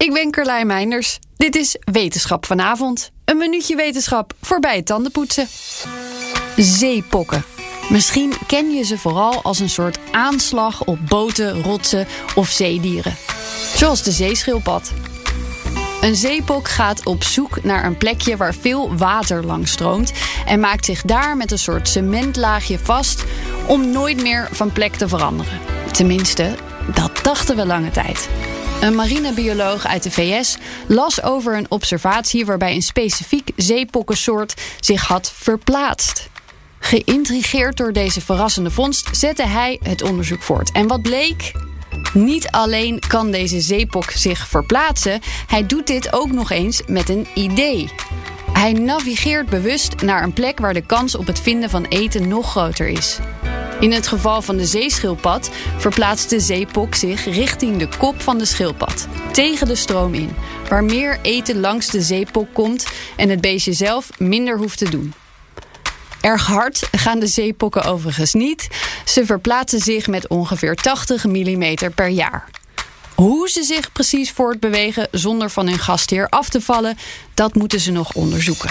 Ik ben Carlijn Meinders. Dit is Wetenschap vanavond. Een minuutje wetenschap voorbij het tandenpoetsen. Zeepokken. Misschien ken je ze vooral als een soort aanslag op boten, rotsen of zeedieren. Zoals de zeeschildpad. Een zeepok gaat op zoek naar een plekje waar veel water langs stroomt en maakt zich daar met een soort cementlaagje vast om nooit meer van plek te veranderen. Tenminste, dat dachten we lange tijd. Een marinebioloog uit de VS las over een observatie waarbij een specifiek zeepokkensoort zich had verplaatst. Geïntrigeerd door deze verrassende vondst zette hij het onderzoek voort. En wat bleek? Niet alleen kan deze zeepok zich verplaatsen, hij doet dit ook nog eens met een idee. Hij navigeert bewust naar een plek waar de kans op het vinden van eten nog groter is. In het geval van de zeeschildpad verplaatst de zeepok zich richting de kop van de schildpad, tegen de stroom in, waar meer eten langs de zeepok komt en het beestje zelf minder hoeft te doen. Erg hard gaan de zeepokken overigens niet. Ze verplaatsen zich met ongeveer 80 mm per jaar. Hoe ze zich precies voortbewegen zonder van hun gastheer af te vallen, dat moeten ze nog onderzoeken.